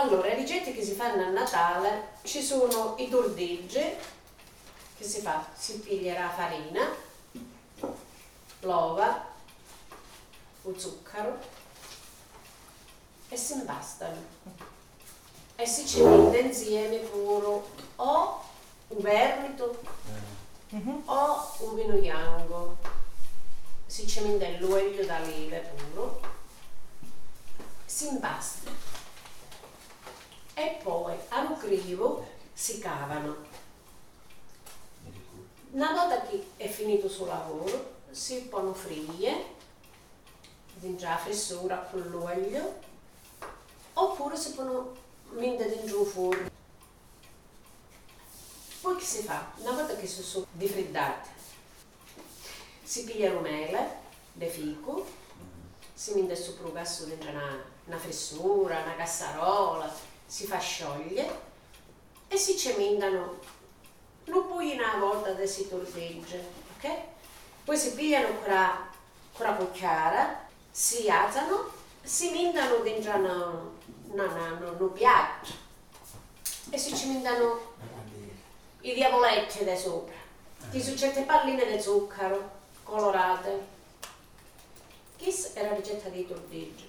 Allora, le ricette che si fanno a Natale ci sono i tordiggi, che si fa, si piglia la farina, l'ova, lo zucchero e si impastano e si ci mette insieme pure o un vermito o un vino bianco si ci mette l'olio d'olive puro si impasta e poi al crivo si cavano. Una volta che è finito il suo lavoro si pongono dentro la fressura con l'olio oppure si pongono mette dentro il forno poi che si fa? una volta che sono defriddate si piglia mele di fico si mette sopra un gas dentro una, una fressura, una cassarola si fa sciogliere e si cementano. Non poi una volta che si torreggia ok? poi si pigliano con la, cucchiara si alzano si mentano dentro una, una, una, un piatto e si ci mentano i diavoletti da sopra che sono certe palline di zucchero colorate. Questa è la ricetta dei tordiggi